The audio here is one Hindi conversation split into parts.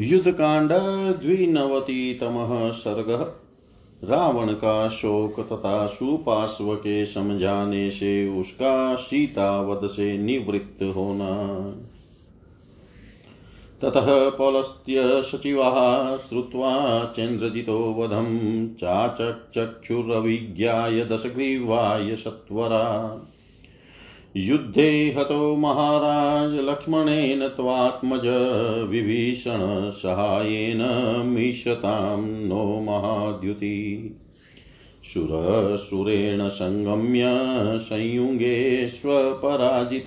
युद्धकांड द्विनवतितमः सर्ग। रावण का शोक तथा सुपार्श्व के समझाने से उसका सीतावध से निवृत्त होना ततः पौलस्त्य सचिवाः श्रुत्वा चन्द्रजितो वधं चाचक्षुरभिज्ञाय दशग्रीवाय सत्वरा। युद्धे हतो महाराज लक्ष्मणेन त्वात्मज विभीषणसहायेन मिषतां नो महाद्युति। सुरसुरेण सङ्गम्य संयुगेष्वपराजित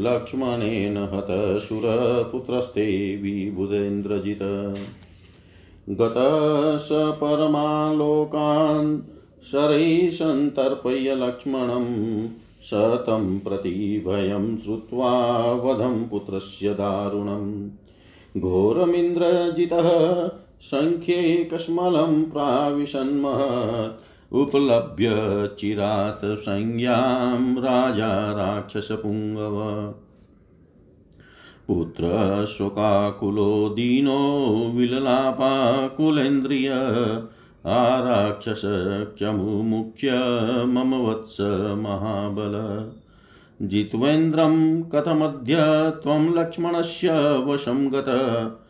लक्ष्मणेन हतसुरपुत्रस्ते विबुधेन्द्रजित गतस परमालोकान् शरैः सन्तर्पय लक्ष्मणम् स तं प्रति भयं श्रुत्वा वधं पुत्रस्य दारुणम् घोरमिन्द्रजितः सङ्ख्येकस्मलं प्राविशन्महत् उपलभ्य चिरात् संज्ञां राजा राक्षसपुङ्गव। पुत्रशोकाकुलो दीनो विललापाकुलेन्द्रिय। आराक्षसख्यमुमुख्य मम वत्स महाबल। जित्वेन्द्रं कथमद्य त्वं लक्ष्मणस्य वशं गत।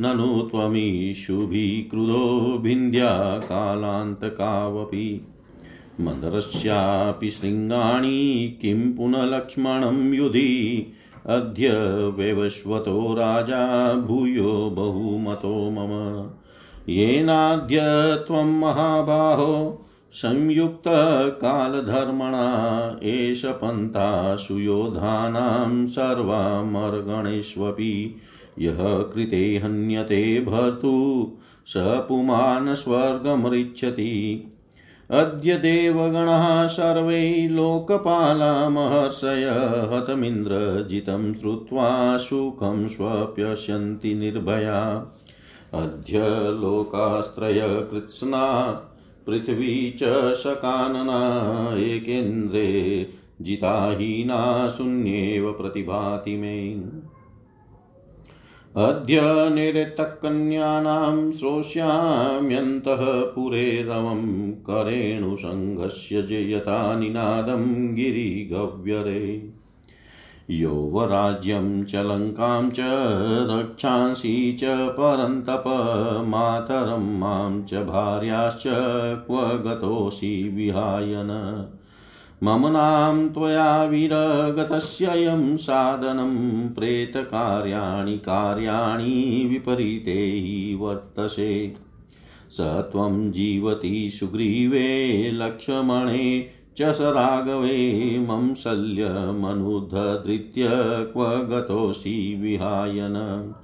ननु त्वमीशुभिक्रुधो भिन्द्या कालान्तकावपि। मन्दरस्यापि शृङ्गाणि किं पुनः लक्ष्मणं युधि। अद्य वैवस्वतो राजा भूयो बहुमतो मम। येनाद्य त्वं महाबाहो, संयुक्तकालधर्मणा, एष पन्था सुयोधानां सर्वामर्गणेष्वपि, यः कृते हन्यते भर्तु, स पुमान् स्वर्गमृच्छति अद्य देवगणः सर्वै लोकपाला हतमिन्द्रजितं श्रुत्वा सुखं स्वप्यस्यन्ति निर्भया। अद्य लोकास्त्रय कृत्स्ना पृथ्वी च शकानना एकेन्द्रे, जिताहीना शून्येव प्रतिभाति मे। अद्य निरतकन्यानां श्रोष्याम्यन्तः पुरे रमं करेणुसङ्घस्य जयता निनादं गिरिगव्यरे। यौवराज्यं च लङ्कां च रक्षांसि च परन्तप माँ च भार्याश्च क्व गतोऽसि विहायन। मम नाम त्वया विरगतस्ययं साधनं, प्रेतकार्याणि कार्याणि विपरीते वर्तसे। स त्वं जीवति सुग्रीवे, लक्ष्मणे च स राघवे मम शल्यमनुधृत्य क्व गतोऽसि विहायन।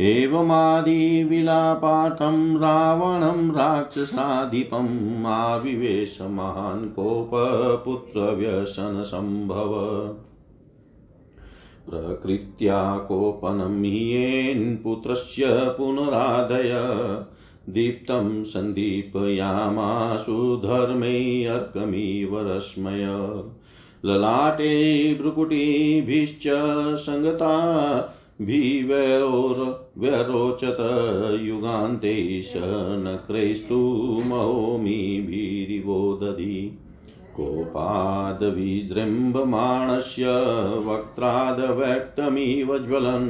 एवमादिविलापार्थं रावणं राक्षसाधिपम् आविवेश महान् कोपपुत्रव्यसनसम्भव। प्रकृत्या कोपनं ह्येन् पुत्रस्य पुनरादय दीप्तं सन्दीपयामाशु धर्मैर्कमिव रश्मय। ललाटे भ्रुकुटिभिश्च सङ्गता व्यरोचत युगान्ते श नक्रैस्तु महोमिभिरिवो दधि कोपादविजृम्भमाणस्य वक्त्रादव्यक्तमिव ज्वलन्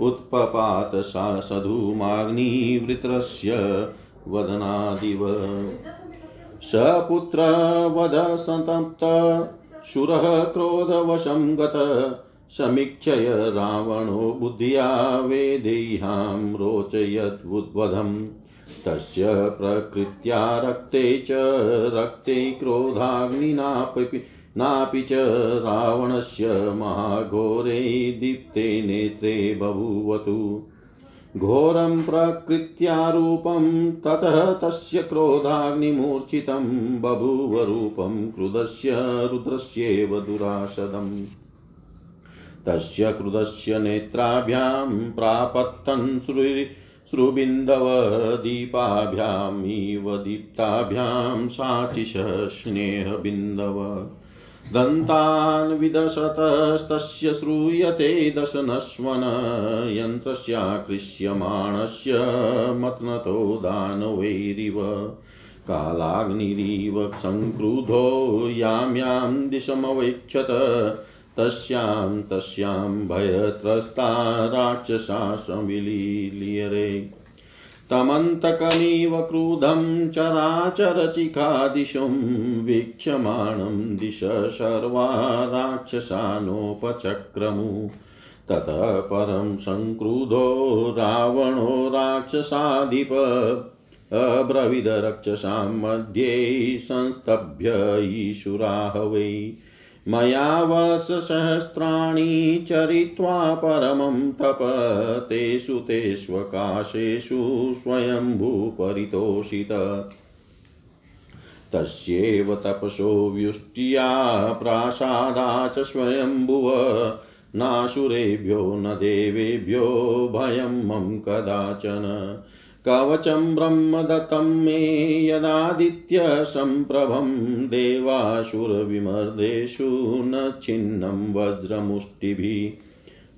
उत्पपात सा सधूमाग्निवृत्रस्य वदनादिव सपुत्रवधसन्तप्त शूरः क्रोधवशं गत, समीक्षय रावणो बुद्ध्या वेदेहां रोचयद्वुद्वधम् तस्य प्रकृत्या रक्ते च, रक्ते क्रोधाग्निनापि नापि च रावणस्य महाघोरे दीप्ते नेत्रे बभूवतु। घोरं प्रकृत्यारूपं ततः तस्य क्रोधाग्निमूर्छितं बभूव रूपं क्रुधस्य रुद्रस्येव दुराशदम्। तस्य क्रुधस्य नेत्राभ्यां प्रापत्तन् श्रुबिन्दवदीपाभ्यामिव दीप्ताभ्यां साचिश स्नेहबिन्दव। दन्तान् विदशतस्तस्य श्रूयते दशनश्वन यन्त्रस्याकृष्यमाणस्य मत्नतो दानवैरिव। कालाग्निरिव सङ्क्रुधो यां यां दिशमवैक्षत। तस्यां तस्यां भयत्रस्ता राक्षसा संविलीयरे तमन्तकमिव क्रुधं चराचरचिकादिशुं वीक्षमाणं दिश सर्वा राक्षसानोपचक्रमु ततः परं सङ्क्रुधो रावणो राक्षसाधिप अब्रविदरक्षसां मध्ये संस्तभ्य ईशुराह वै मया वसहस्राणि चरित्वा परमं तप, तेषु तेष्वकाशेषु स्वयम्भूपरितोषित। तस्यैव तपसो व्युष्ट्या प्रासादा च स्वयम्भुव नासुरेभ्यो न देवेभ्यो भयं मम कदाचन। कवचं ब्रह्मदत्तं मे यदादित्यसम्प्रभं देवासुरविमर्देषु न छिन्नं वज्रमुष्टिभिः।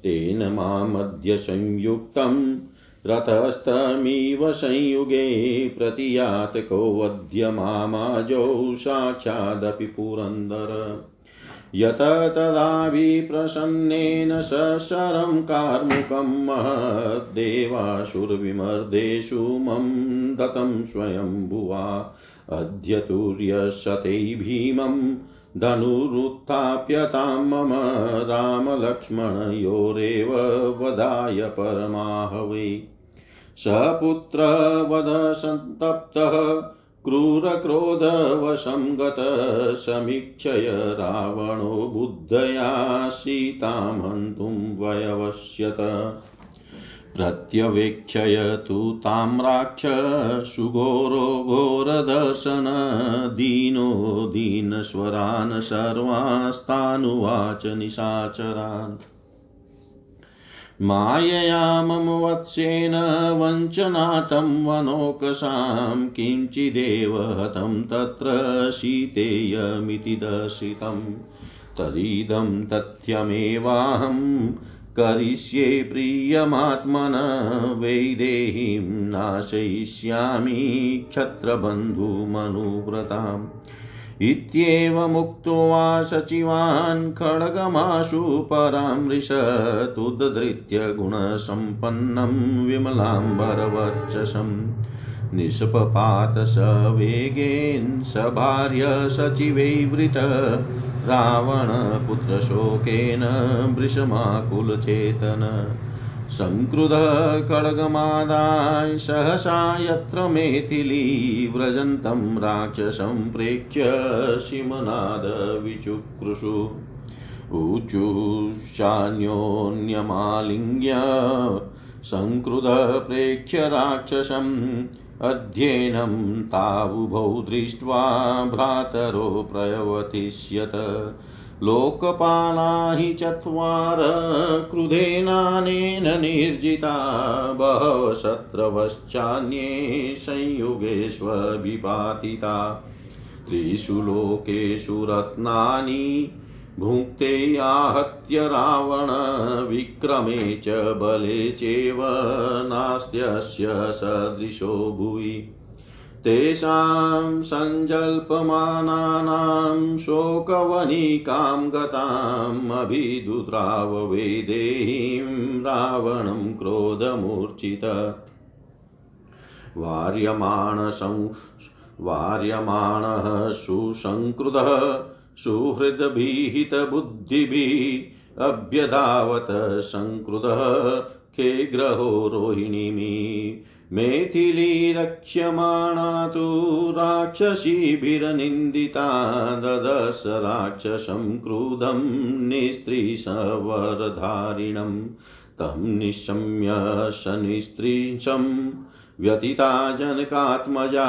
तेन मामद्य संयुक्तं रतस्तमिव संयुगे प्रतियातकोऽद्य मामाजौ साक्षादपि पुरन्दर। यत तदा विप्रसन्नेन सशरं कार्मुकं महद्देवासुरविमर्देषु मम दतं स्वयंभुवा अद्य तुर्यशते भीमं धनुरुत्थाप्यतां मम रामलक्ष्मणयोरेव वदाय परमाहवै। सपुत्रवध सन्तप्तः क्रूरक्रोधवशं गत समीक्षय रावणो बुद्धया सीतां हन्तुं वयवश्यत। प्रत्यवेक्षय तु ताम्राक्ष सुघोरो घोरदर्शन दीनो दीनस्वरान् सर्वास्तानुवाच निशाचरान्। मायया मम वत्सेन वञ्चनाथं वनोकसां किञ्चिदेव हतं तत्र शीतेयमिति दर्शितं। तदिदं तथ्यमेवाहं करिष्ये प्रियमात्मन वैदेहीं नाशयिष्यामि क्षत्रबन्धुमनुव्रताम्। इत्येवमुक्त्वा सचिवान् खड्गमाशु परामृशतुद्धृत्य गुणसम्पन्नं विमलाम्बरवर्चसम् निष्पपात स वेगेन सभार्य सचिवैवृत रावणपुत्रशोकेन वृषमाकुलचेतन खड्गमादाय सहसा यत्र मेथिली व्रजन्तं राक्षसं प्रेक्ष्य शिमनादविचुक्रुषु। ऊचुश्चान्योन्यमालिङ्ग्य सङ्क्रुधः प्रेक्ष्य राक्षसम् अध्ययनं तावुभौ दृष्ट्वा भ्रातरो प्रयवतिष्यत। लोकपाला हि चत्वार क्रुधेनानेन निर्जिता बहव शत्रवश्चान्ये संयुगेष्वभिपातिता। त्रिषु लोकेषु रत्नानि भुक्ते आहत्य रावण विक्रमे च बले चैव नास्त्यस्य सदृशो भुवि। तेषां सञ्जल्पमानानां शोकवनिकां गताम् अभिदुद्राव वेदेहीं रावणं क्रोधमूर्छित। वार्यमाणसं वार्यमाणः सुसङ्कृतः सुहृद्भिहितबुद्धिभिः अभ्यधावत सङ्कृतः खे ग्रहो रोहिणीमि। मेथिली रक्ष्यमाणा तु राक्षसीभिरनिन्दिता ददश राक्षसं क्रुधं निस्त्रीसवरधारिणं तं निशम्य शनिस्त्रीशं व्यतिता जनकात्मजा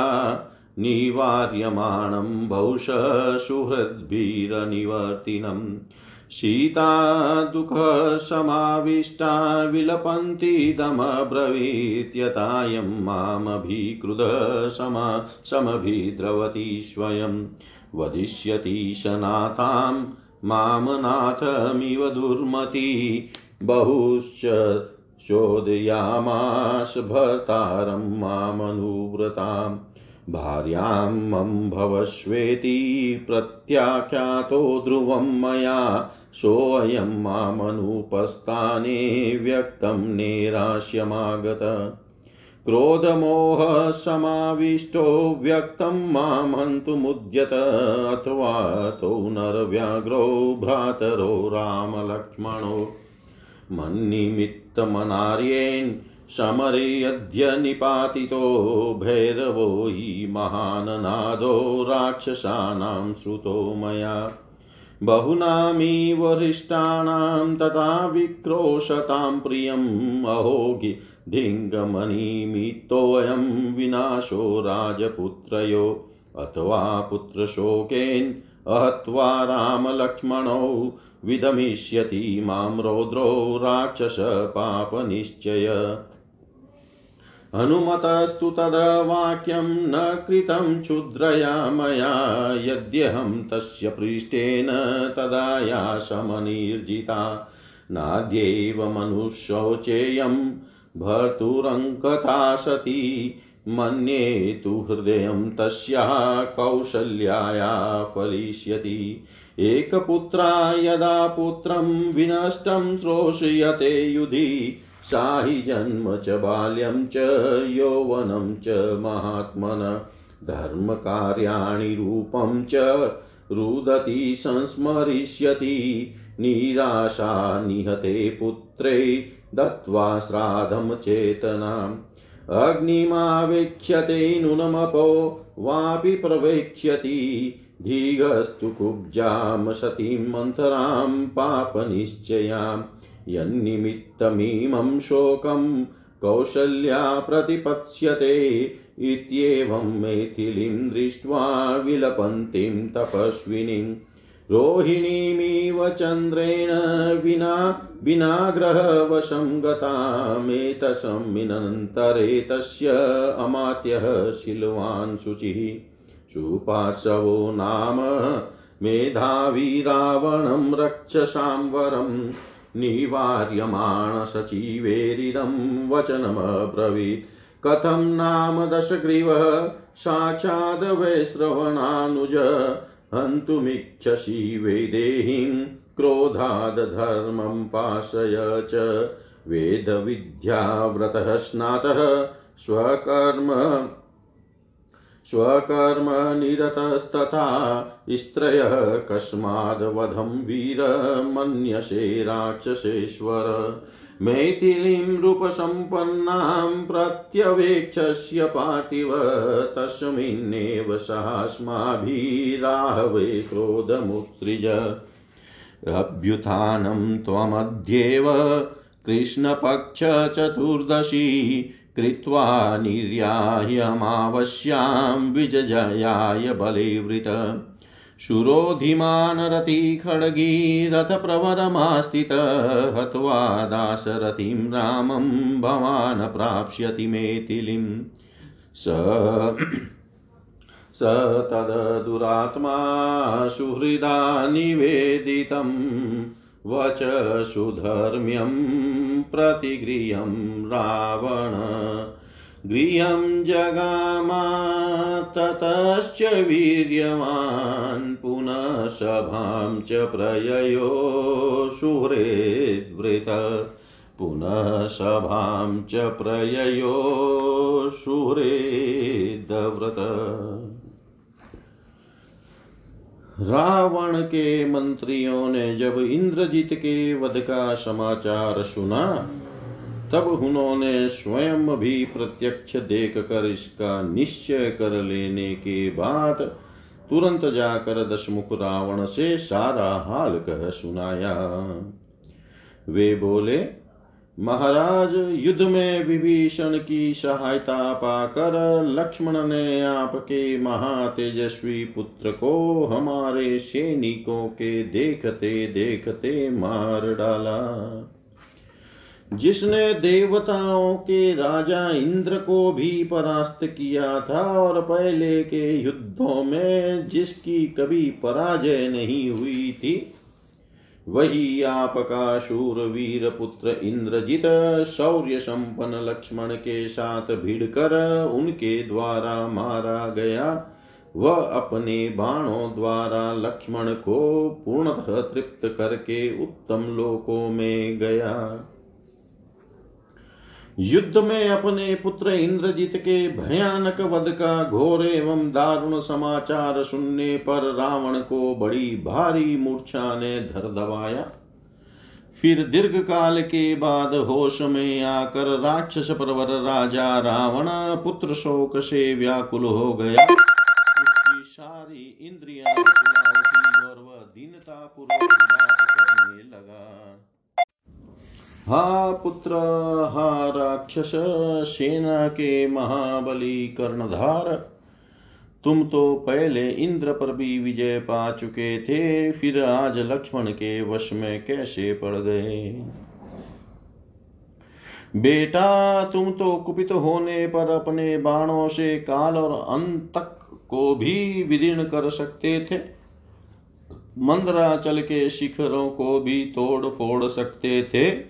निवार्यमाणं बहुशसुहृद्भिरनिवर्तिनम् सीता दुःखसमाविष्टा विलपन्तीदमब्रवीत्यतायं मामभिक्रुध समा समभिद्रवती स्वयं। वदिष्यति सनातां मामनाथमिव दुर्मति। बहुश्च चोदयामास भर्तारं मामनुव्रताम् भार्यां मम भवस्वेति प्रत्याख्यातो ध्रुवं मया। सोऽयं मामनुपस्थाने व्यक्तं नैराश्यमागत। क्रोधमोहसमाविष्टो व्यक्तं माँ हन्तुमुद्यत अथवा तौ नरव्याघ्रौ भ्रातरो रामलक्ष्मणो। मन्निमित्तमनार्येन् समरे अद्य निपातितो भैरवो हि महान् नादो राक्षसानां श्रुतो मया। बहूनामिव हृष्टानां तथा विक्रोशतां प्रियम् अहोगि धिङ्गमनिमित्तोऽयं विनाशो राजपुत्रयो। अथवा पुत्रशोकेन अहत्वा रामलक्ष्मणौ विदमिष्यति माँ रौद्रो राक्षसपापनिश्चय। हनुमतस्तु तद्वाक्यं न कृतं क्षुद्रया मया यद्यहं तस्य पृष्ठेन तदा या समनिर्जिता नाद्यैव मनुष्यौचेयं भर्तुरङ्कता सती मन्ये तु हृदयं तस्याः कौशल्याया फलिष्यति। एकपुत्रा यदा पुत्रं विनष्टं श्रोषयते युधि सा हि जन्म च, बाल्यं च, यौवनं च, महात्मन। धर्मकार्याणि रूपं च, रुदति, संस्मरिष्यति, निराशा निहते पुत्रे, दत्त्वा श्राद्धं चेतनाम्। अग्निमावेक्ष्यते, नूनमपो, वापि प्रवेक्ष्यति, धीगस्तु कुब्जां सतीं मन्थरां, पापनिश्चयाम्। यन्निमित्तमिमं शोकं कौशल्या प्रतिपत्स्यते इत्येवं मैथिलीं दृष्ट्वा विलपन्तीं तपस्विनीं। रोहिणीमिव चन्द्रेण विना विनाग्रहवशं गतामेतस्मिन्नन्तरे तस्य अमात्यः शिल्वान् शुचिः। सुपार्श्वो नाम मेधावी रावणं रक्षसां वरम् निवार्यमाणसचिवेरिदं वचनमब्रवीत्। कथं नाम दशग्रीवः साक्षाद्वैश्रवणानुज हन्तुमिच्छसि वैदेहीं क्रोधादधर्मं पाशय च। वेदविद्याव्रतः स्नातः स्वकर्म स्वकर्मनिरतस्तथा स्त्रयः कस्माद्वधं वीरमन्यसे राक्षसेश्वर। मैथिलीं रूपसम्पन्नां प्रत्यवेक्षस्य पार्थिव तस्मिन्नेव सहास्माभिराहवे क्रोधमुत्सृज। अभ्युत्थानं त्वमध्येव कृष्णपक्षचतुर्दशी कृत्वा निर्याह्यमावश्यां विजयाय बलिवृत। शुरोधिमान् रति खड्गी रथप्रवरमास्थित हत्वा दाशरथिं रामं भवान् प्राप्स्यति मेथिलीं। स स तददुरात्मा सुहृदा निवेदितम्। वच सुधर्म्यं प्रतिगृह्यं रावण। गृह्यं जगामा ततश्च वीर्यवान् पुनः सभां च प्रययो सुहृद्वृत पुनः सभां च प्रययो सुहृदव्रत रावण के मंत्रियों ने जब इंद्रजीत के वध का समाचार सुना, तब उन्होंने स्वयं भी प्रत्यक्ष देख कर इसका निश्चय कर लेने के बाद तुरंत जाकर दशमुख रावण से सारा हाल कह सुनाया। वे बोले महाराज, युद्ध में विभीषण की सहायता पाकर लक्ष्मण ने आपके महातेजस्वी पुत्र को हमारे सैनिकों के देखते देखते मार डाला। जिसने देवताओं के राजा इंद्र को भी परास्त किया था और पहले के युद्धों में जिसकी कभी पराजय नहीं हुई थी वही आपका शूर वीर पुत्र इंद्रजित शौर्य संपन्न लक्ष्मण के साथ भिड़कर उनके द्वारा मारा गया। वह अपने बाणों द्वारा लक्ष्मण को पूर्णतः तृप्त करके उत्तम लोकों में गया। युद्ध में अपने पुत्र इंद्रजीत के भयानक वध का घोर एवं दारुण समाचार सुनने पर रावण को बड़ी भारी मूर्छा ने धर दबाया। फिर दीर्घ काल के बाद होश में आकर राक्षस प्रवर राजा रावण पुत्र शोक से व्याकुल हो गया। उसकी सारी इंद्रिया और वह दीनता पूर्वक हा पुत्र हा राक्षस सेना के महाबली कर्णधार तुम तो पहले इंद्र पर भी विजय पा चुके थे, फिर आज लक्ष्मण के वश में कैसे पड़ गए? बेटा, तुम तो कुपित होने पर अपने बाणों से काल और अंतक को भी विदीर्ण कर सकते थे। मंदराचल के शिखरों को भी तोड़ फोड़ सकते थे।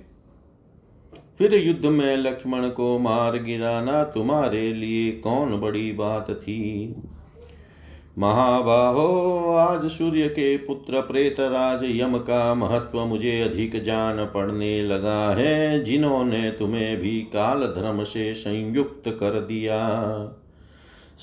फिर युद्ध में लक्ष्मण को मार गिराना तुम्हारे लिए कौन बड़ी बात थी? महाबाहो, आज सूर्य के पुत्र प्रेतराज यम का महत्व मुझे अधिक जान पड़ने लगा है, जिन्होंने तुम्हें भी काल धर्म से संयुक्त कर दिया।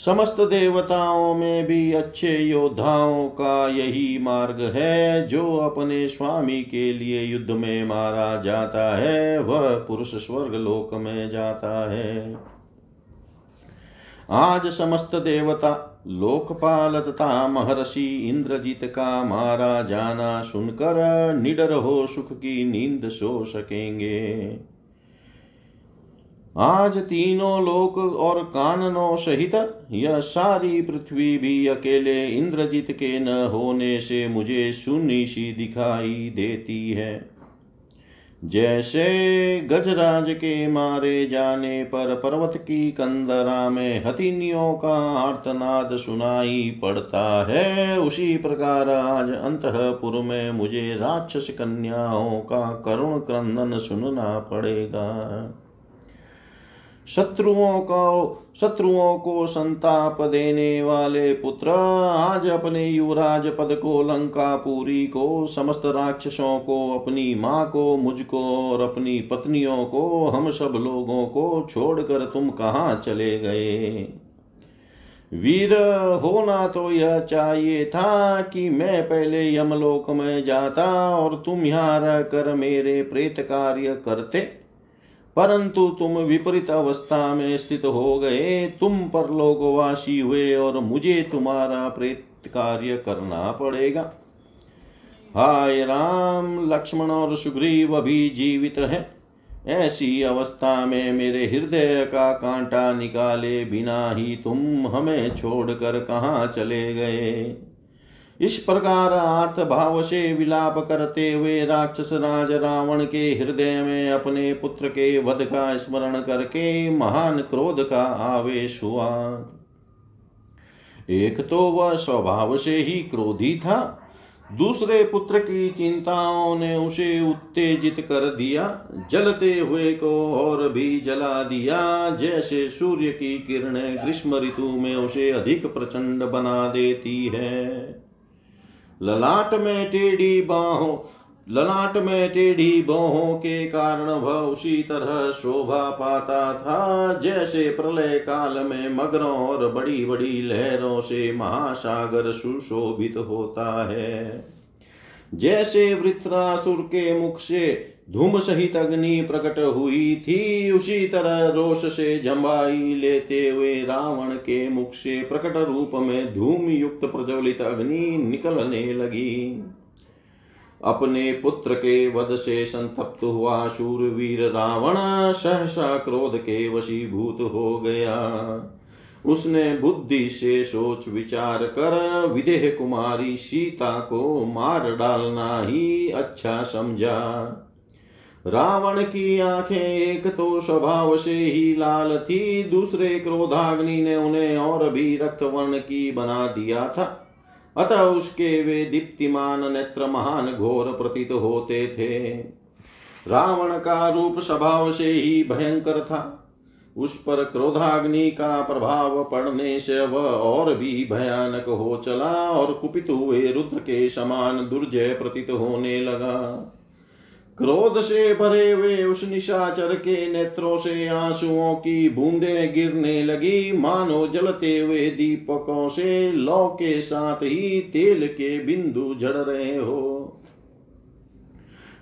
समस्त देवताओं में भी अच्छे योद्धाओं का यही मार्ग है, जो अपने स्वामी के लिए युद्ध में मारा जाता है, वह पुरुष स्वर्ग लोक में जाता है। आज समस्त देवता, लोकपाल तथा महर्षि इंद्रजीत का मारा जाना सुनकर निडर हो सुख की नींद सो सकेंगे। आज तीनों लोक और काननों सहित यह सारी पृथ्वी भी अकेले इंद्रजीत के न होने से मुझे शून्य सी दिखाई देती है। जैसे गजराज के मारे जाने पर पर्वत की कंदरा में हथिनियों का आर्तनाद सुनाई पड़ता है, उसी प्रकार आज अंतपुर में मुझे राक्षस कन्याओं का करुण क्रंदन सुनना पड़ेगा। शत्रुओं को शत्रुओं को संताप देने वाले पुत्र, आज अपने युवराज पद को लंकापुरी को, समस्त राक्षसों को, अपनी माँ को, मुझको और अपनी पत्नियों को, हम सब लोगों को छोड़कर तुम कहाँ चले गए? वीर, होना तो यह चाहिए था कि मैं पहले यमलोक में जाता और तुम यहाँ रहकर मेरे प्रेत कार्य करते। परंतु तुम विपरीत अवस्था में स्थित हो गए। तुम पर लोकवासी हुए और मुझे तुम्हारा प्रेत कार्य करना पड़ेगा। हाय राम, लक्ष्मण और सुग्रीव भी जीवित है। ऐसी अवस्था में मेरे हृदय का कांटा निकाले बिना ही तुम हमें छोड़कर कहाँ चले गए? इस प्रकार आर्थ भाव से विलाप करते हुए राक्षस राज रावण के हृदय में अपने पुत्र के वध का स्मरण करके महान क्रोध का आवेश हुआ। एक तो वह स्वभाव से ही क्रोधी था, दूसरे पुत्र की चिंताओं ने उसे उत्तेजित कर दिया, जलते हुए को और भी जला दिया, जैसे सूर्य की किरणें ग्रीष्म ऋतु में उसे अधिक प्रचंड बना देती है। ललाट में टेढ़ी बाहों, ललाट में टेढ़ी बोहों के कारण वह उसी तरह शोभा पाता था, जैसे प्रलय काल में मगरों और बड़ी बड़ी लहरों से महासागर सुशोभित होता है। जैसे वृत्रासुर के मुख से धूम सहित अग्नि प्रकट हुई थी। उसी तरह रोष से जम्बाई लेते हुए रावण के मुख से प्रकट रूप में धूम युक्त प्रज्वलित अग्नि निकलने लगी। अपने पुत्र के वध से संतप्त हुआ शूरवीर रावण सहसा क्रोध के वशीभूत हो गया। उसने बुद्धि से सोच विचार कर विदेह कुमारी सीता को मार डालना ही अच्छा समझा। रावण की आँखें एक तो स्वभाव से ही लाल थी, दूसरे क्रोधाग्नि ने उन्हें और भी रक्त वर्ण की बना दिया था। अतः उसके वे दीप्तिमान नेत्र महान घोर प्रतीत होते थे। रावण का रूप स्वभाव से ही भयंकर था। उस पर क्रोधाग्नि का प्रभाव पड़ने से वह और भी भयानक हो चला और कुपित हुए रुद्र के समान दुर्जय प्रतीत होने लगा। क्रोध से भरे हुए उस निशाचर के नेत्रों से आंसुओं की बूंदे गिरने लगी। मानो जलते हुए दीपकों से लौ के साथ ही तेल के बिंदु झड़ रहे हो।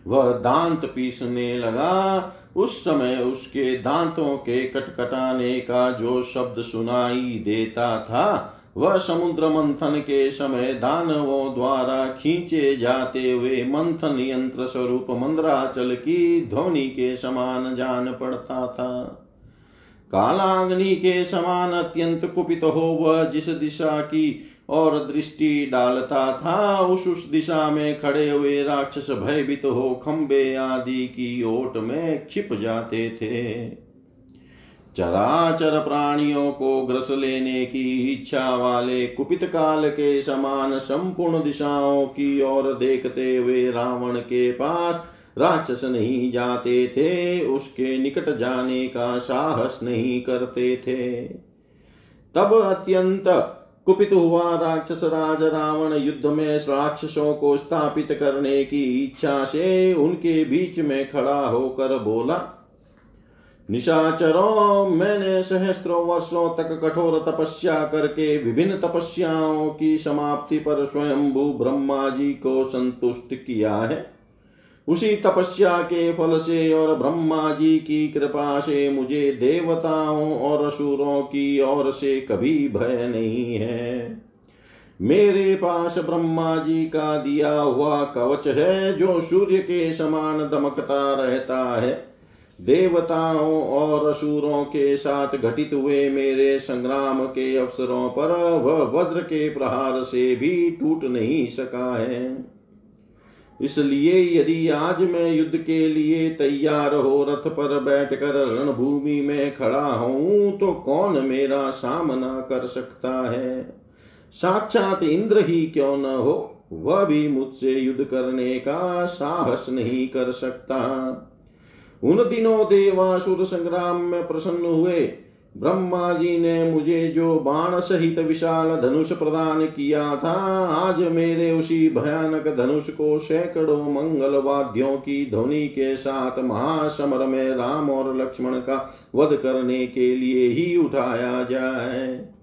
वह दांत पीसने लगा। उस समय उसके दांतों के कटकटाने का जो शब्द सुनाई देता था वह समुद्र मंथन के समय दानवों द्वारा खींचे जाते हुए मंथन यंत्र स्वरूप मंद्राचल की ध्वनि के समान जान पड़ता था। कालाग्नि के समान अत्यंत कुपित हो वह जिस दिशा की और दृष्टि डालता था, उस उस दिशा में खड़े हुए राक्षस भयभीत हो खंबे आदि की ओट में छिप जाते थे। चराचर प्राणियों को ग्रस लेने की इच्छा वाले कुपित काल के समान संपूर्ण दिशाओं की ओर देखते हुए रावण के पास राक्षस नहीं जाते थे, उसके निकट जाने का साहस नहीं करते थे। तब अत्यंत कुपित हुआ राक्षस राज रावण युद्ध में राक्षसों को स्थापित करने की इच्छा से उनके बीच में खड़ा होकर बोला निशाचरों मैंने सहस्त्रों वर्षों तक कठोर तपस्या करके विभिन्न तपस्याओं की समाप्ति पर स्वयंभू ब्रह्मा जी को संतुष्ट किया है। उसी तपस्या के फल से और ब्रह्मा जी की कृपा से मुझे देवताओं और असुरों की ओर से कभी भय नहीं है। मेरे पास ब्रह्मा जी का दिया हुआ कवच है, जो सूर्य के समान दमकता रहता है। देवताओं और असुरों के साथ घटित हुए मेरे संग्राम के अवसरों पर वह वज्र के प्रहार से भी टूट नहीं सका है। इसलिए यदि आज मैं युद्ध के लिए तैयार हो रथ पर बैठकर रणभूमि में खड़ा हूँ तो कौन मेरा सामना कर सकता है? साक्षात इंद्र ही क्यों न हो, वह भी मुझसे युद्ध करने का साहस नहीं कर सकता। उन दिनों देवासुर संग्राम में प्रसन्न हुए। ब्रह्मा जी ने मुझे जो बाण सहित विशाल धनुष प्रदान किया था, आज मेरे उसी भयानक धनुष को सैकड़ों मंगल वाद्यों की ध्वनि के साथ महासमर में राम और लक्ष्मण का वध करने के लिए ही उठाया जाए।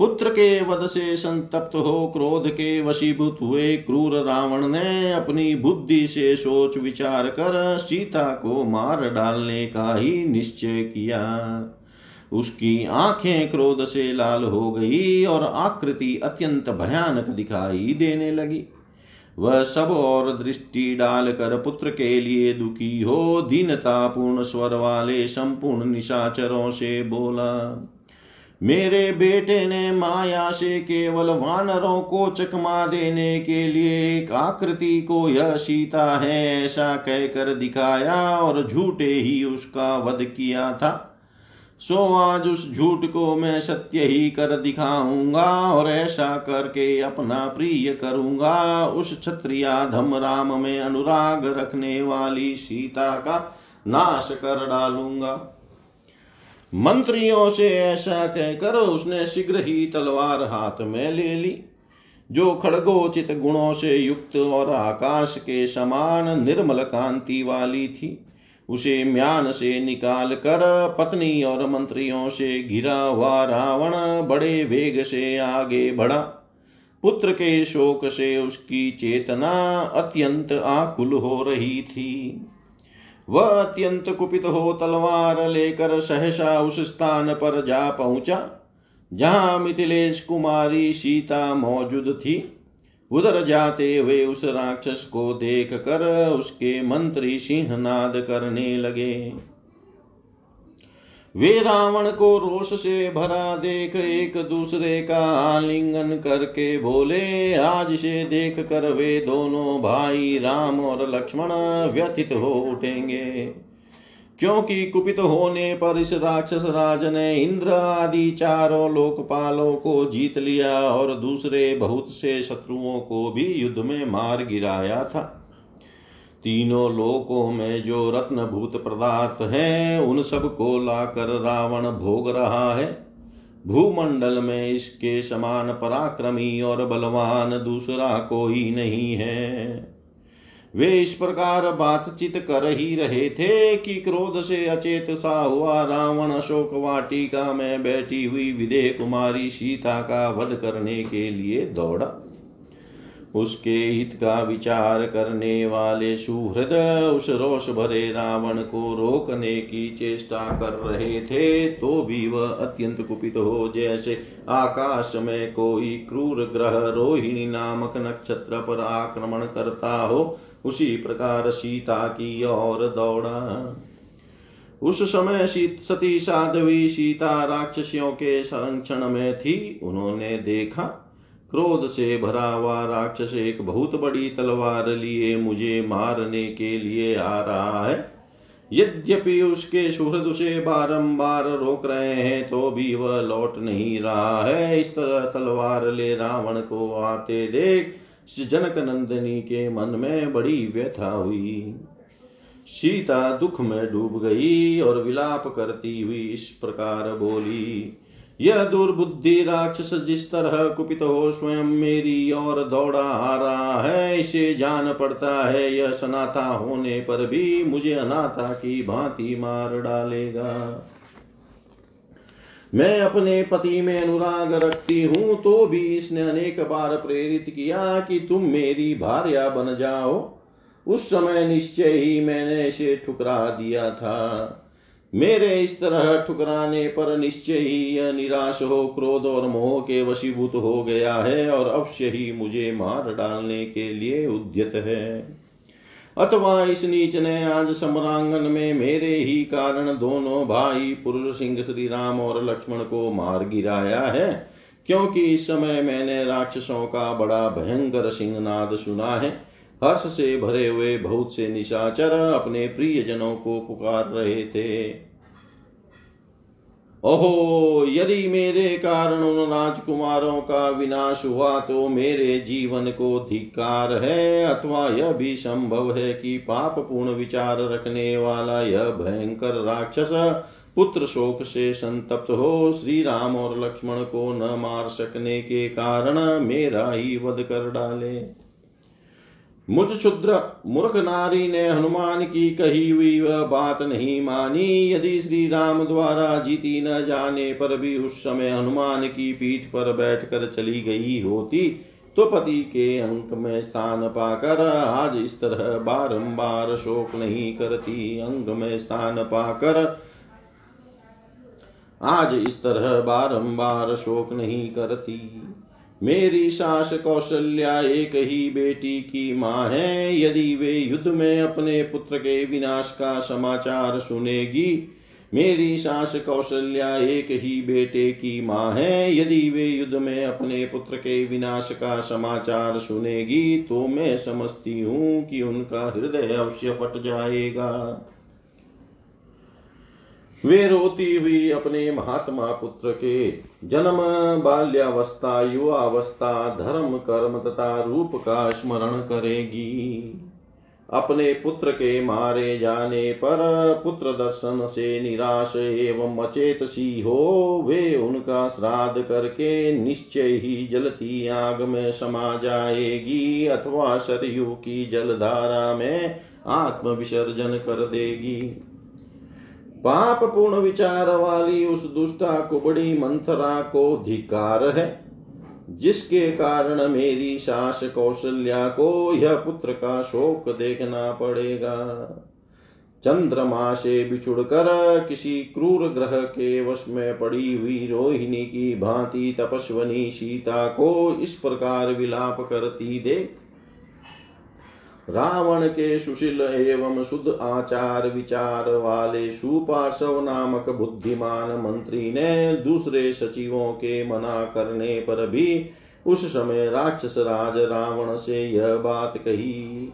पुत्र के वध से संतप्त हो, क्रोध के वशीभूत हुए क्रूर रावण ने अपनी बुद्धि से सोच विचार कर सीता को मार डालने का ही निश्चय किया। उसकी आँखें क्रोध से लाल हो गई और आकृति अत्यंत भयानक दिखाई देने लगी। वह सब और दृष्टि डालकर पुत्र के लिए दुखी हो, दीनतापूर्ण स्वर वाले संपूर्ण निशाचरों से बोला मेरे बेटे ने माया से केवल वानरों को चकमा देने के लिए एक आकृति को यह सीता है ऐसा कहकर दिखाया और झूठे ही उसका वध किया था। सो आज उस झूठ को मैं सत्य ही कर दिखाऊँगा और ऐसा करके अपना प्रिय करूँगा उस क्षत्रिया धम राम में अनुराग रखने वाली सीता का नाश कर डालूँगा। मंत्रियों से ऐसा कहकर उसने शीघ्र ही तलवार हाथ में ले ली, जो खड़गोचित गुणों से युक्त और आकाश के समान निर्मल कांति वाली थी। उसे म्यान से निकाल कर पत्नी और मंत्रियों से घिरा हुआ रावण बड़े वेग से आगे बढ़ा। पुत्र के शोक से उसकी चेतना अत्यंत आकुल हो रही थी। वह अत्यंत कुपित हो तलवार लेकर सहसा उस स्थान पर जा पहुँचा, जहाँ मिथिलेश कुमारी सीता मौजूद थी। उधर जाते हुए उस राक्षस को देख कर उसके मंत्री सिंहनाद करने लगे। वे रावण को रोष से भरा देख एक दूसरे का आलिंगन करके बोले, आज से देख कर वे दोनों भाई राम और लक्ष्मण व्यथित हो उठेंगे। क्योंकि कुपित होने पर इस राक्षस राज ने इंद्र आदि चारों लोकपालों को जीत लिया और दूसरे बहुत से शत्रुओं को भी युद्ध में मार गिराया था। तीनों लोकों में जो रत्नभूत पदार्थ हैं, उन सबको लाकर रावण भोग रहा है। भूमंडल में इसके समान पराक्रमी और बलवान दूसरा कोई नहीं है। वे इस प्रकार बातचीत कर ही रहे थे कि क्रोध से अचेत सा हुआ रावण अशोक वाटिका में बैठी हुई विदे कुमारी सीता का वध करने के लिए दौड़ा। उसके हित का विचार करने वाले सुहृद उस रोष भरे रावण को रोकने की चेष्टा कर रहे थे तो भी वह अत्यंत कुपित हो, जैसे आकाश में कोई क्रूर ग्रह रोहिणी नामक नक्षत्र पर आक्रमण करता हो, उसी प्रकार सीता की ओर दौड़ा। उस समय सती साध्वी सीता राक्षसियों के संरक्षण में थी, उन्होंने देखा क्रोध से भरा हुआ राक्षस एक बहुत बड़ी तलवार लिए मुझे मारने के लिए आ रहा है। यद्यपि उसके सुहृद उसे बारंबार रोक रहे हैं तो भी वह लौट नहीं रहा है। इस तरह तलवार ले रावण को आते देख जनक नंदिनी के मन में बड़ी व्यथा हुई। सीता दुख में डूब गई और विलाप करती हुई इस प्रकार बोली यह दुर्बुद्धि राक्षस जिस तरह कुपित हो स्वयं मेरी ओर दौड़ा आ रहा है, इसे जान पड़ता है, यह सनाथा होने पर भी मुझे अनाथा की भांति मार डालेगा। मैं अपने पति में अनुराग रखती हूँ तो भी इसने अनेक बार प्रेरित किया कि तुम मेरी भार्या बन जाओ। उस समय निश्चय ही मैंने इसे ठुकरा दिया था। मेरे इस तरह ठुकराने पर निश्चय ही यह निराश हो, क्रोध और मोह के वशीभूत हो गया है और अवश्य ही मुझे मार डालने के लिए उद्यत है। अथवा इस नीच ने आज सम्रांगन में मेरे ही कारण दोनों भाई पुरुष सिंह श्री राम और लक्ष्मण को मार गिराया है, क्योंकि इस समय मैंने राक्षसों का बड़ा भयंकर सिंहनाद सुना है। हर्ष से भरे हुए बहुत से निशाचर अपने प्रिय जनों को पुकार रहे थे। ओहो, यदि मेरे कारण उन राजकुमारों का विनाश हुआ तो मेरे जीवन को धिकार है, अथवा यह भी संभव है कि पाप पूर्ण विचार रखने वाला यह भयंकर राक्षस पुत्र शोक से संतप्त हो श्री राम और लक्ष्मण को न मार सकने के कारण मेरा ही वध कर डाले। मुझ क्षुद्र मूर्ख नारी ने हनुमान की कही हुई वह बात नहीं मानी। यदि श्री राम द्वारा जीती न जाने पर भी उस समय हनुमान की पीठ पर बैठकर चली गई होती तो पति के अंक में स्थान पाकर आज इस तरह बारंबार शोक नहीं करती। अंग में स्थान पाकर आज इस तरह बारंबार शोक नहीं करती। मेरी सास कौशल्या एक ही बेटी की माँ है। यदि वे युद्ध में अपने पुत्र के विनाश का समाचार सुनेगी, मेरी सास कौशल्या एक ही बेटे की माँ है। यदि वे युद्ध में अपने पुत्र के विनाश का समाचार सुनेगी तो मैं समझती हूँ कि उनका हृदय अवश्य फट जाएगा। वे रोती हुई अपने महात्मा पुत्र के जन्म, बाल्यावस्था, युवावस्था, धर्म, कर्म तथा रूप का स्मरण करेगी। अपने पुत्र के मारे जाने पर पुत्र दर्शन से निराश एवं अचेत सी हो, वे उनका श्राद्ध करके निश्चय ही जलती आग में समा जाएगी अथवा सरयू की जलधारा में आत्म विसर्जन कर देगी। पाप पूर्ण विचार वाली उस दुष्टा कुबड़ी मंथरा को धिकार है, जिसके कारण मेरी सास कौशल्या को यह पुत्र का शोक देखना पड़ेगा। चंद्रमा से बिछुड़कर किसी क्रूर ग्रह के वश में पड़ी हुई रोहिणी की भांति तपस्वनी सीता को इस प्रकार विलाप करती देख रावण के सुशील एवं शुद्ध आचार विचार वाले सुपार्शव नामक बुद्धिमान मंत्री ने दूसरे सचिवों के मना करने पर भी उस समय राक्षस राज रावण से यह बात कही,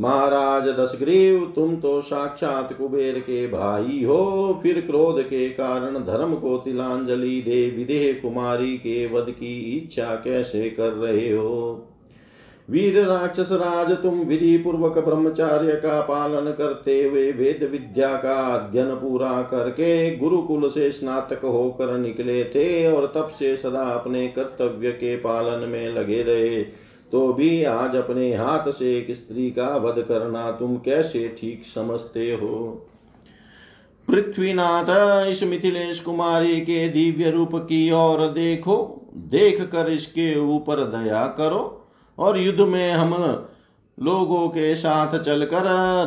महाराज दशग्रीव, तुम तो साक्षात कुबेर के भाई हो। फिर क्रोध के कारण धर्म को तिलांजलि दे विदेह कुमारी के वध की इच्छा कैसे कर रहे हो? वीर राक्षस राज तुम विधि पूर्वक ब्रह्मचार्य का पालन करते हुए वेद विद्या का अध्ययन पूरा करके गुरुकुल से स्नातक होकर निकले थे और तब से सदा अपने कर्तव्य के पालन में लगे रहे। तो भी आज अपने हाथ से एक स्त्री का वध करना तुम कैसे ठीक समझते हो? पृथ्वीनाथ, इस मिथिलेश कुमारी के दिव्य रूप की ओर देखो। देख कर इसके ऊपर दया करो। और युद्ध में हम लोगों के साथ चलकर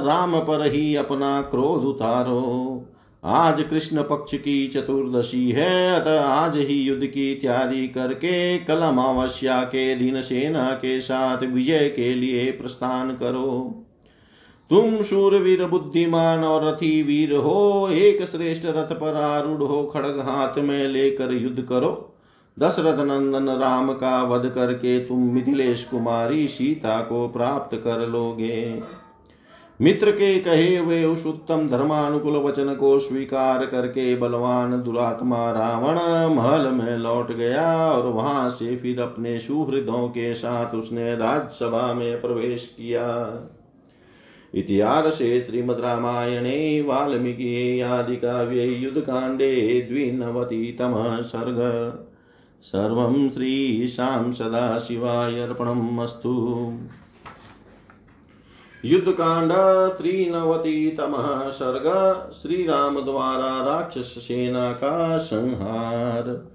राम पर ही अपना क्रोध उतारो। आज कृष्ण पक्ष की चतुर्दशी है, अतः आज ही युद्ध की तैयारी करके कल अमावस्या के दिन सेना के साथ विजय के लिए प्रस्थान करो। तुम शूरवीर बुद्धिमान और रथी वीर हो, एक श्रेष्ठ रथ पर आरूढ़ हो खड़ग हाथ में लेकर युद्ध करो। दशरथ नंदन राम का वध करके तुम मिथिलेश कुमारी सीता को प्राप्त कर लोगे। मित्र के कहे हुए उस उत्तम धर्मानुकूल वचन को स्वीकार करके बलवान दुरात्मा रावण महल में लौट गया और वहाँ से फिर अपने सुहृदों के साथ उसने राज्यसभा में प्रवेश किया। इतिहासे श्रीमद्रामायणे वाल्मीकि आदिकाव्ये युद्धकाण्डे द्विनवतितमः सर्ग। सर्वं श्रीशां सदाशिवाय अर्पणम् अस्तु युद्ध कांड त्रिनवतितमः सर्ग श्री राम द्वारा का संहार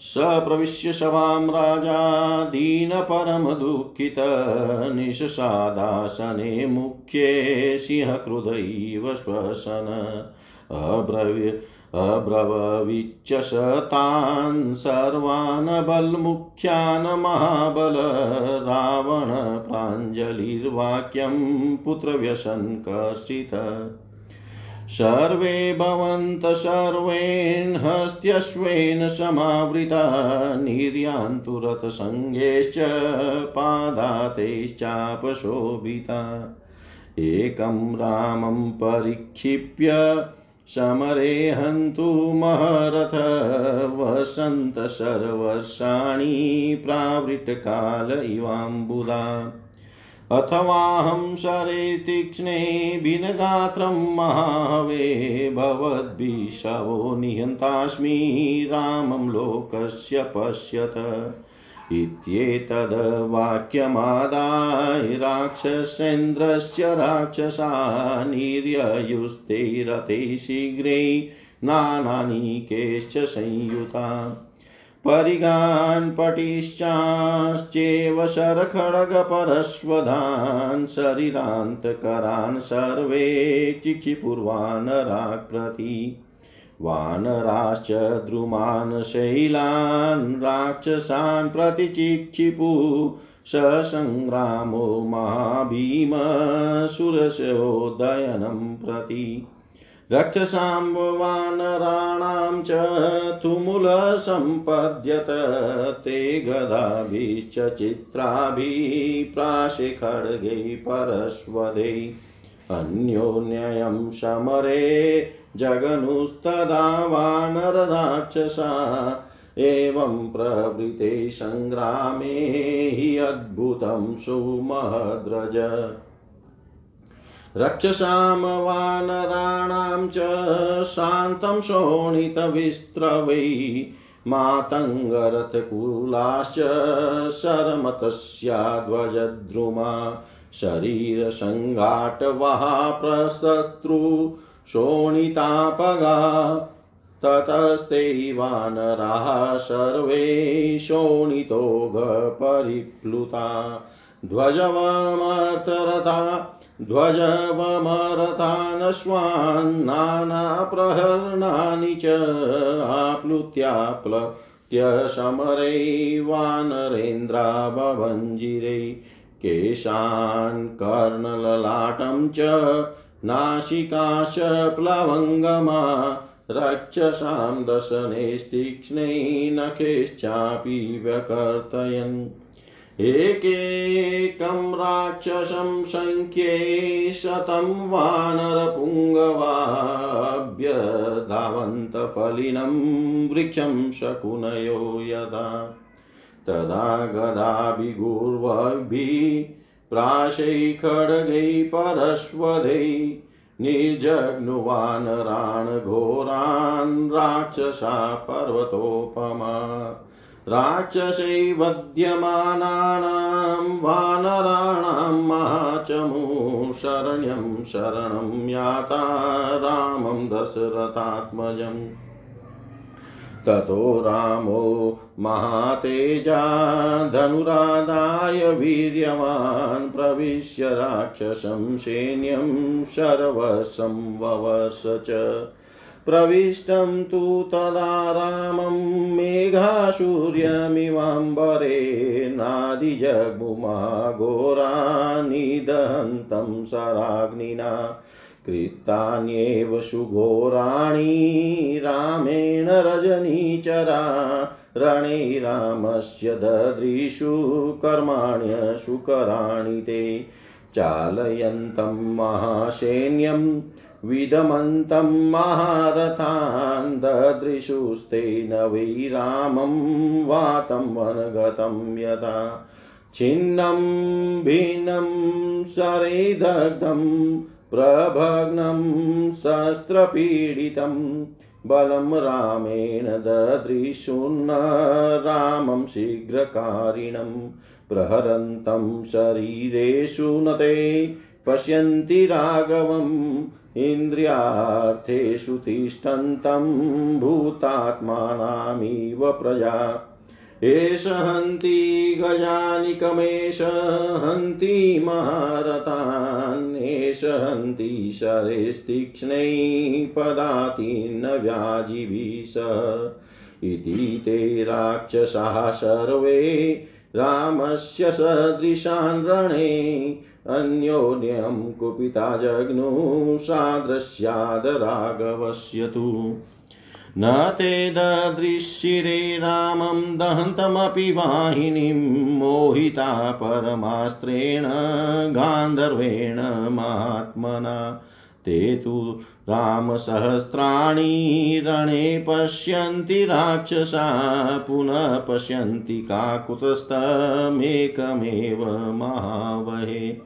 स प्रविश्य सभां राजा दीन परम दुःखित, निशसादासने मुख्ये सिंहक्रुधैव श्वसन। अब्रवी सर्वान् बलमुख्यान् महाबल रावण प्राञ्जलिर्वाक्यं पुत्रव्यसन्कर्षित सर्वे भवन्त सर्वेण हस्त्यश्वेन समावृता। निर्यान्तु रथसङ्गेश्च पादातैश्चापशोभिता। एकं रामं परिक्षिप्य समरे हन्तु महरथ, वसन्त सर्वर्षाणि प्रावृतकाल इवाम्बुदा। अथवाहं शरे तीक्ष्णे भिन्नगात्रं महावे भवद्भिषवो निहन्तास्मि रामं लोकस्य पश्यत। इत्येतद्वाक्यमादाय राक्षसेन्द्रस्य राक्षसा निर्ययुस्ते रते नानानीकेश्च संयुता। परिगान् पटिश्चाश्चेव शरखड्गपरश्वधान् शरीरान्तकरान् सर्वे चिक्षिपूर्वान् राक्प्रति वानराश्च द्रुमान् शैलान् राक्षसान् प्रतिचिक्षिपु ससङ्ग्रामो महाभीमसुरसोदयनं प्रति। रक्षसां वानराणां च तुमुलसम्पद्यत ते गदाभिश्च चित्राभिः प्राशे खड्गे परश्वदे। अन्योन्यं समरे जगनुस्तदा वानरराक्षसा एवं प्रवृते सङ्ग्रामे हि अद्भुतं सुमहद्रज। रक्षसां वानराणां च शान्तं शोणितविस्त्रवै मातङ्गरथकुलाश्च शरमतस्याध्वजद्रुमा। शरीरसङ्घाटवः प्रशत्रु। शोणितापगा, ततस्ते वानराः सर्वे शोणितोघपरिप्लुता ध्वजवमर्थरथा ध्वजवमरथानश्वान्नानाप्रहरणानि च आप्लुत्याप्लुत्य समरै वानरेन्द्रा भवञ्जिरै केशान् कर्णललाटं च नासिकाश प्लवङ्गमा रक्षसां दशनेस्तीक्ष्णै नखेश्चापि व्यकर्तयन्। एकैकं राक्षसं सङ्ख्ये शतं वानरपुङ्गवाभ्यधावन्तफलिनं वृक्षं शकुनयो यदा। तदा गदाभिगुर्वभिः प्राशै खड्गै परश्वदै निर्जग्नुवानरान् घोरान् राक्षसा पर्वतोपमा। राक्षसै वध्यमानानां वानराणां महाचमु शरण्यं शरणं याता रामं दशरथात्मजम्। ततो रामो महातेजा धनुरादाय वीर्यवान् प्रविश्य राक्षसं सैन्यं शर्वशं ववस च। प्रविष्टं तु तदा रामं मेघासूर्यमिवाम्बरे नादिजग्मुमा घोरानिदहन्तं सराग्निना। कृतान्येव सुघोराणि, रामेण रजनीचरा रणे रामस्य ददृशु कर्माण्यसुकराणि ते। चालयन्तं महासैन्यं विदमन्तं महारथान् ददृशुस्तेन वै रामं वातं वनगतं यथा। छिन्नं, भिन्नं सरेदग्धं प्रभग्नं शस्त्रपीडितं बलं रामेण ददृशुन्न रामं शीघ्रकारिणं प्रहरन्तं शरीरेषु न ते पश्यन्ति राघवम् इन्द्रियार्थेषु तिष्ठन्तं भूतात्मानामिव प्रजा एष हन्ति गजानिकमेष हन्ति महारथान् एष हन्ति शरेस्तीक्ष्णै पदाति न व्याजिभिष। इति ते राक्षसाः सर्वे रामस्य सदृशान् रणे। अन्योन्यं कुपिता जग्नु सादृश्याद् राघवस्य तु न ते ददृशिरे रामं दहन्तमपि वाहिनीं मोहिता परमास्त्रेण गान्धर्वेण महात्मना। ते तु रामसहस्राणि रणे पश्यन्ति राक्षसा, पुनः पश्यन्ति काकुतस्थमेकमेव महावहे।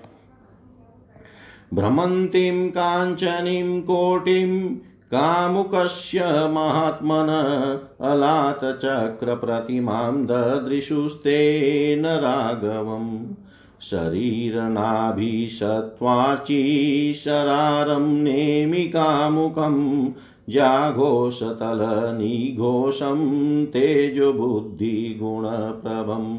भ्रमन्तीं काञ्चनीं कोटिं कामुकस्य महात्मन अलातचक्रप्रतिमां ददृशुस्तेन राघवम् शरीरनाभिषत्वार्ची शरारं नेमिकामुकं जाघोषतलनिघोषं तेजोबुद्धिगुणप्रभं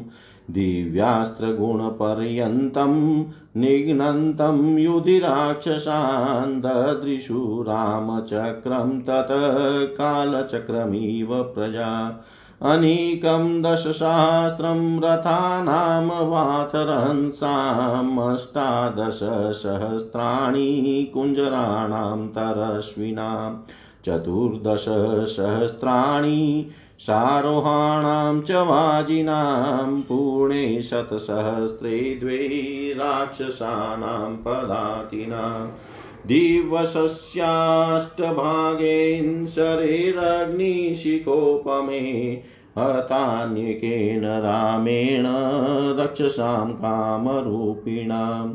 दिव्यास्त्रगुणपर्यन्तं निघ्नन्तं युधि राक्षसान् ददृशु रामचक्रं तत् कालचक्रमिव प्रजा। अनीकं दशसहस्रं रथानां वाथरहंसामष्टादशसहस्राणि कुञ्जराणां तरश्विनां। चतुर्दशसहस्राणि सारोहाणां च वाजिनां पूर्णे शतसहस्रे द्वे राक्षसानां पदातिनाम् दिवसस्याष्टभागेन हतान्यकेन रामेण रक्षसां कामरूपिणां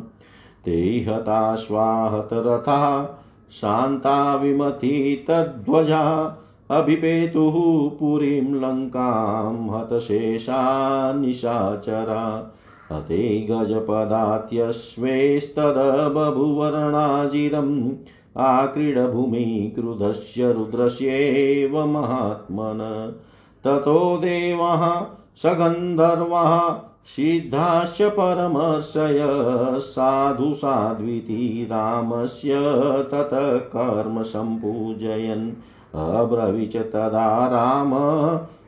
ते हताश्वाहतरथा शान्ता विमथितध्वजा अभिपेतुः पुरीं लङ्कां हतशेषा निशाचरा। हते गजपदात्यश्वेस्तदबभुवर्णाजिरम्। आक्रीडभूमि क्रुधस्य रुद्रस्येव महात्मन। ततो देवाः सगन्धर्वाः सिद्धाश्च परमर्षय। साधु साध्विति रामस्य ततः कर्म सम्पूजयन्। अब्रवीच तदा राम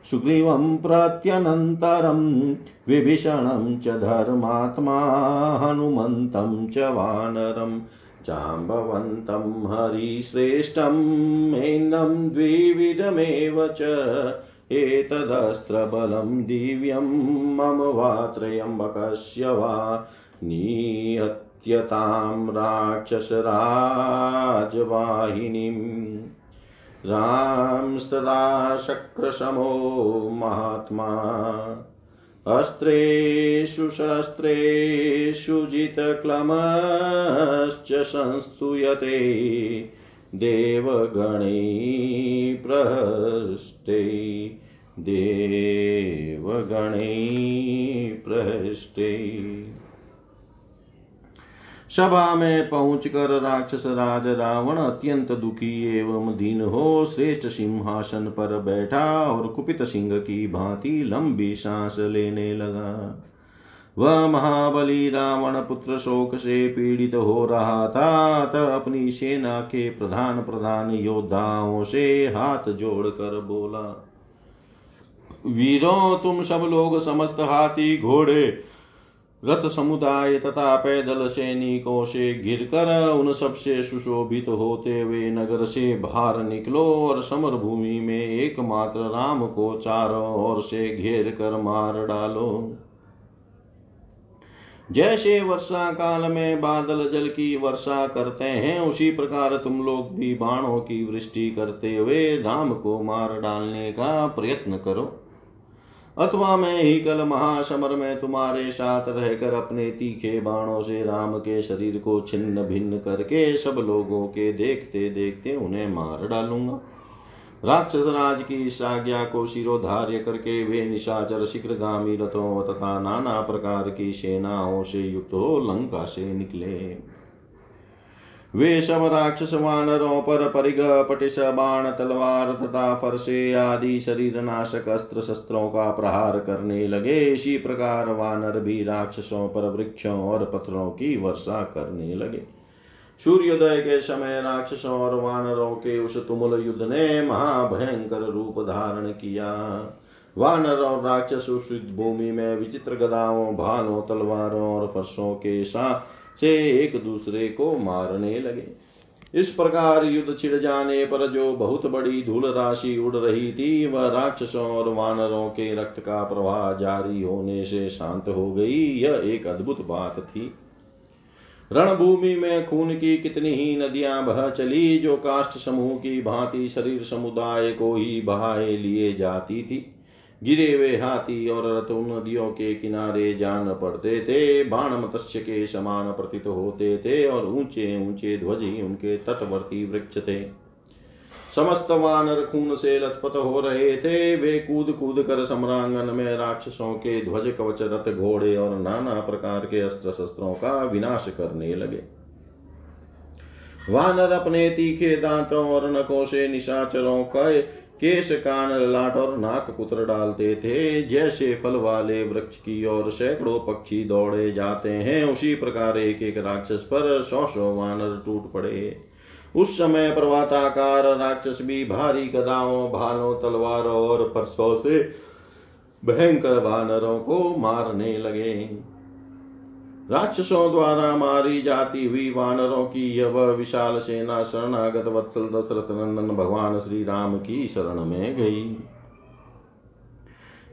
सुग्रीवं प्रत्यनन्तरं विभीषणं च धर्मात्मा हनुमन्तं च वानरम् जाम्बवन्तं हरिश्रेष्ठम् एन्दं द्विविधमेव च एतदस्त्रबलं दिव्यं मम वा त्र्यम्बकस्य वा निहत्यतां राक्षसराजवाहिनीम्। रांस्तदा शक्रशमो महात्मा। अस्त्रेषु शस्त्रेषु जितक्लमश्च संस्तूयते देवगणै प्रहष्टे। सभा में पहुंचकर राक्षस राज रावण अत्यंत दुखी एवं दीन हो श्रेष्ठ सिंहासन पर बैठा और कुपित सिंह की भांति लंबी सांस लेने लगा। वह महाबली रावण पुत्र शोक से पीड़ित हो रहा था। तब अपनी सेना के प्रधान प्रधान योद्धाओं से हाथ जोड़कर बोला, वीरों, तुम सब लोग समस्त हाथी घोड़े रथ समुदाय तथा पैदल सैनिकों से घिर कर उन सबसे सुशोभित तो होते हुए नगर से बाहर निकलो और समर भूमि में एकमात्र राम को चारों ओर से घेर कर मार डालो। जैसे वर्षा काल में बादल जल की वर्षा करते हैं, उसी प्रकार तुम लोग भी बाणों की वृष्टि करते हुए राम को मार डालने का प्रयत्न करो। अथवा मैं ही कल महासमर में तुम्हारे साथ रहकर अपने तीखे बाणों से राम के शरीर को छिन्न भिन्न करके सब लोगों के देखते देखते उन्हें मार डालूँगा। राक्षस राज की इस आज्ञा को शिरोधार्य करके वे निशाचर शीघ्रगामी रथों तथा नाना प्रकार की सेनाओं से युक्त हो लंका से निकले। वे सब राक्षस वानरों पर परिग पटिश बाण, तलवार तथा फरसे आदि शरीर नाशक अस्त्र शस्त्रों का प्रहार करने लगे। इसी प्रकार वानर भी राक्षसों पर वृक्षों और पत्थरों की वर्षा करने लगे। सूर्योदय के समय राक्षसों और वानरों के उस तुमुल युद्ध ने महाभयंकर रूप धारण किया। वानर और राक्षस उस भूमि में विचित्र गदाओं, भालों, तलवारों और फरसों के साथ से एक दूसरे को मारने लगे। इस प्रकार युद्ध छिड़ जाने पर जो बहुत बड़ी धूल राशि उड़ रही थी, वह राक्षसों और वानरों के रक्त का प्रवाह जारी होने से शांत हो गई। यह एक अद्भुत बात थी। रणभूमि में खून की कितनी ही नदियाँ बह चली, जो काष्ठ समूह की भांति शरीर समुदाय को ही बहाए लिए जाती थी। गिरे हुए हाथी और रथ उन नदियों के किनारे जान पड़ते थे, बाण मत्स्य के समान प्रतीत होते थे और ऊँचे ऊँचे ध्वज ही उनके तटवर्ती वृक्ष थे। समस्त वानर खून से लथपथ हो रहे थे, वे कूद कूद कर सम्रांगन में राक्षसों के ध्वज कवच, रथ घोड़े और नाना प्रकार के अस्त्र शस्त्रों का विनाश करने लगे। वानर अपने तीखे दांतों और नकों से निशाचरों का केश कान लाट और नाक कुतर डालते थे। जैसे फल वाले वृक्ष की ओर सैकड़ों पक्षी दौड़े जाते हैं, उसी प्रकार एक एक राक्षस पर सौ सौ वानर टूट पड़े। उस समय पर्वताकार राक्षस भी भारी गदाओं, भालों, तलवारों और परसों से भयंकर वानरों को मारने लगे। राक्षसों द्वारा मारी जाती हुई वानरों की यह विशाल सेना शरणागत वत्सल दशरथ नंदन भगवान श्री राम की शरण में गई।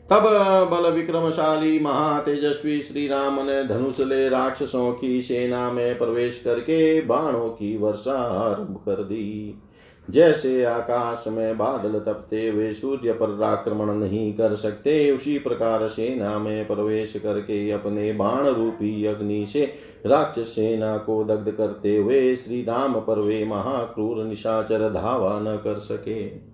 तब बल विक्रमशाली महातेजस्वी श्री राम ने धनुष ले राक्षसों की सेना में प्रवेश करके बाणों की वर्षा आरंभ कर दी। जैसे आकाश में बादल तपते हुए सूर्य पर आक्रमण नहीं कर सकते, उसी प्रकार सेना में प्रवेश करके अपने बाण रूपी अग्नि से राक्षस सेना को दग्ध करते हुए श्री राम पर वे महाक्रूर निशाचर धावा न कर सके।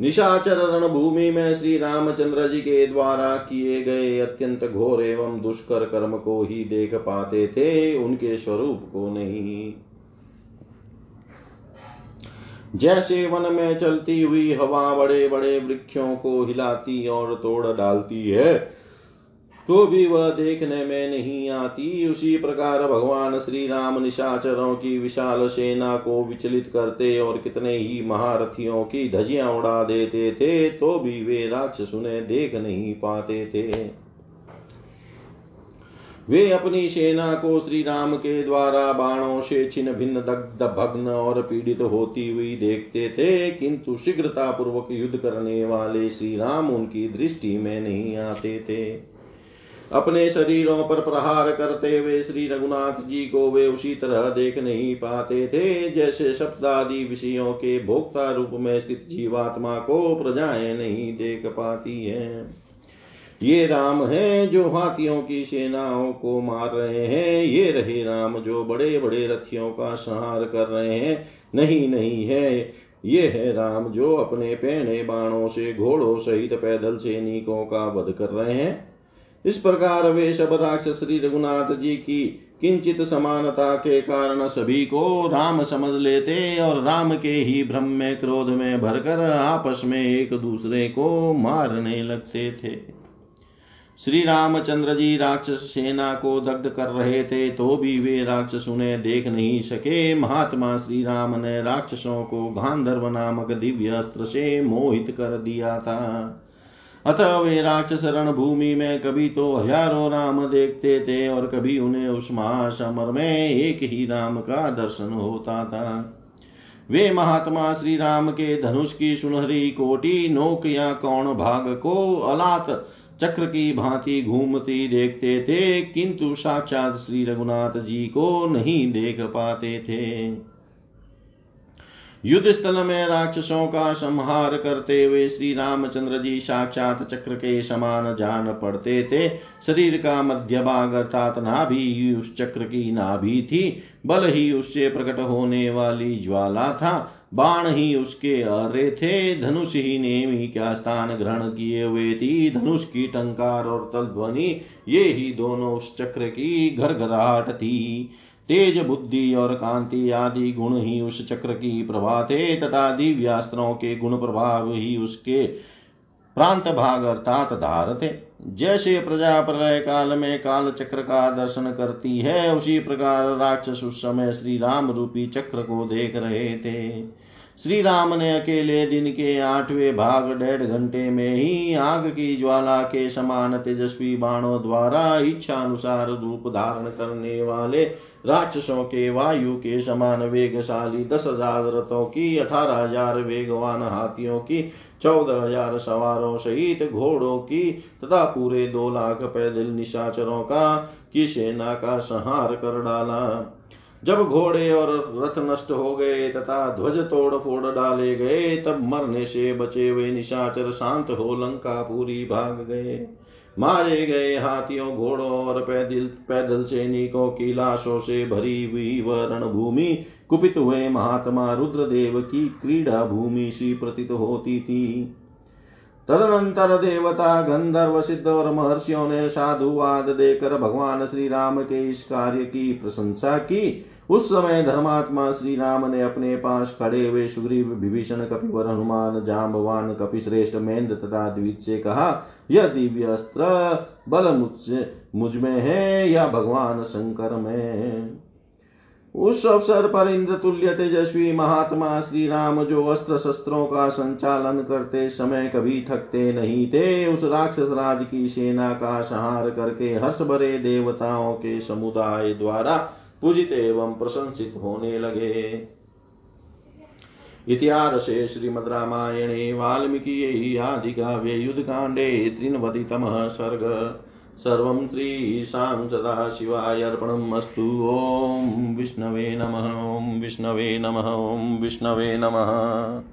निशाचर रणभूमि में श्री रामचंद्र जी के द्वारा किए गए अत्यंत घोर एवं दुष्कर कर्म को ही देख पाते थे, उनके स्वरूप को नहीं। जैसे वन में चलती हुई हवा बड़े बड़े वृक्षों को हिलाती और तोड़ डालती है तो भी वह देखने में नहीं आती। उसी प्रकार भगवान श्री राम निशाचरों की विशाल सेना को विचलित करते और कितने ही महारथियों की धजियाँ उड़ा देते थे तो भी वे राक्षस उन्हें देख नहीं पाते थे। वे अपनी सेना को श्री राम के द्वारा बाणों से छिन्न भिन्न दग्ध भग्न और पीड़ित होती हुई देखते थे, किंतु शीघ्रता पूर्वक युद्ध करने वाले श्री राम उनकी दृष्टि में नहीं आते थे। अपने शरीरों पर प्रहार करते हुए श्री रघुनाथ जी को वे उसी तरह देख नहीं पाते थे, जैसे शब्दादि विषयों के भोक्ता रूप में स्थित जीवात्मा को प्रजाएँ नहीं देख पाती हैं। ये राम है जो हाथियों की सेनाओं को मार रहे हैं। ये रहे राम जो बड़े बड़े रथियों का संहार कर रहे हैं। नहीं नहीं है। ये है राम जो अपने पहने बाणों से घोड़ों सहित पैदल सैनिकों का वध कर रहे हैं। इस प्रकार वे सब राक्षस श्री रघुनाथ जी की किंचित समानता के कारण सभी को राम समझ लेते और राम के ही भ्रम में क्रोध में भरकर आपस में एक दूसरे को मारने लगते थे। श्री रामचंद्र जी राक्षस सेना को दग्ध कर रहे थे तो भी वे राक्षस उन्हें देख नहीं सके। महात्मा श्री राम ने राक्षसों को गांधर्व नामक दिव्य अस्त्र से मोहित कर दिया था। अतः वे राक्षस रण भूमि में कभी तो हज़ारों राम देखते थे और कभी उन्हें उस महासमर में एक ही राम का दर्शन होता था। वे महात्मा श्री राम के धनुष की सुनहरी कोटि नोक या कौन भाग को अलात चक्र की भांति घूमती देखते थे, किंतु साक्षात श्री रघुनाथ जी को नहीं देख पाते थे। युद्ध स्थल में राक्षसों का संहार करते हुए श्री रामचंद्र जी साक्षात चक्र के समान जान पड़ते थे। शरीर का मध्य भाग अर्थात नाभि, उस चक्र की नाभि थी, बल ही उससे प्रकट होने वाली ज्वाला था। बाण ही उसके अरे थे। धनुष ही नेमी क्या स्थान ग्रहण किए हुए थी? धनुष की टंकार और तल ध्वनि ये ही दोनों उस चक्र की घर घरघराहट थी। तेज बुद्धि और कांति आदि गुण ही उस चक्र की प्रभा थे, तथा दिव्यास्त्रों के गुण प्रभाव ही उसके प्रांत भाग अर्थात धार थे। जैसे प्रजा प्रलय काल में काल चक्र का दर्शन करती है, उसी प्रकार राक्षस उस समय श्री राम रूपी चक्र को देख रहे थे। श्री राम ने अकेले दिन के आठवें भाग डेढ़ घंटे में ही आग की ज्वाला के समान तेजस्वी बाणों द्वारा इच्छा अनुसार रूप धारण करने वाले राक्षसों के वायु के समान वेगशाली दस हज़ार रथों की, अठारह हज़ार वेगवान हाथियों की, चौदह हज़ार सवारों सहित घोड़ों की, तथा पूरे दो लाख पैदल निशाचरों का की सेना का संहार कर डाला। जब घोड़े और रथ नष्ट हो गए तथा ध्वज तोड़ फोड़ डाले गए, तब मरने से बचे हुए निशाचर शांत हो लंका पूरी भाग गए। मारे गए हाथियों, घोड़ों और पैदल पैदल सैनिकों की लाशों से भरी हुई वह रणभूमि, कुपित हुए महात्मा रुद्रदेव की क्रीड़ा भूमि सी प्रतीत होती थी। तदनंतर देवता गंधर्व सिद्ध और महर्षियों ने साधुवाद देकर भगवान श्री राम के इस कार्य की प्रशंसा की। उस समय धर्मात्मा श्री राम ने अपने पास खड़े हुए सुग्रीव, विभीषण, कपिवर, हनुमान जाम्बवान कपिश्रेष्ठ मेन्द्र तथा द्वित से कहा, यह दिव्य अस्त्र बल मुझसे मुझमें है या भगवान शंकर में? उस अवसर पर इंद्र तुल्य तेजस्वी महात्मा श्री राम जो अस्त्र शस्त्रों का संचालन करते समय कभी थकते नहीं थे, उस राक्षस राज की सेना का संहार करके हर्ष भरे देवताओं के समुदाय द्वारा पूजित एवं प्रशंसित होने लगे। इतिहासे श्रीमद् रामायणे, वाल्मीकि आदिकाव्ये युद्धकाण्डे, त्रिनवतितमः सर्ग। सर्वं श्रीशां सदाशिवाय ओं ॐ विष्णवे नमः ॐ विष्णवे नमः ॐ विष्णवे नमः।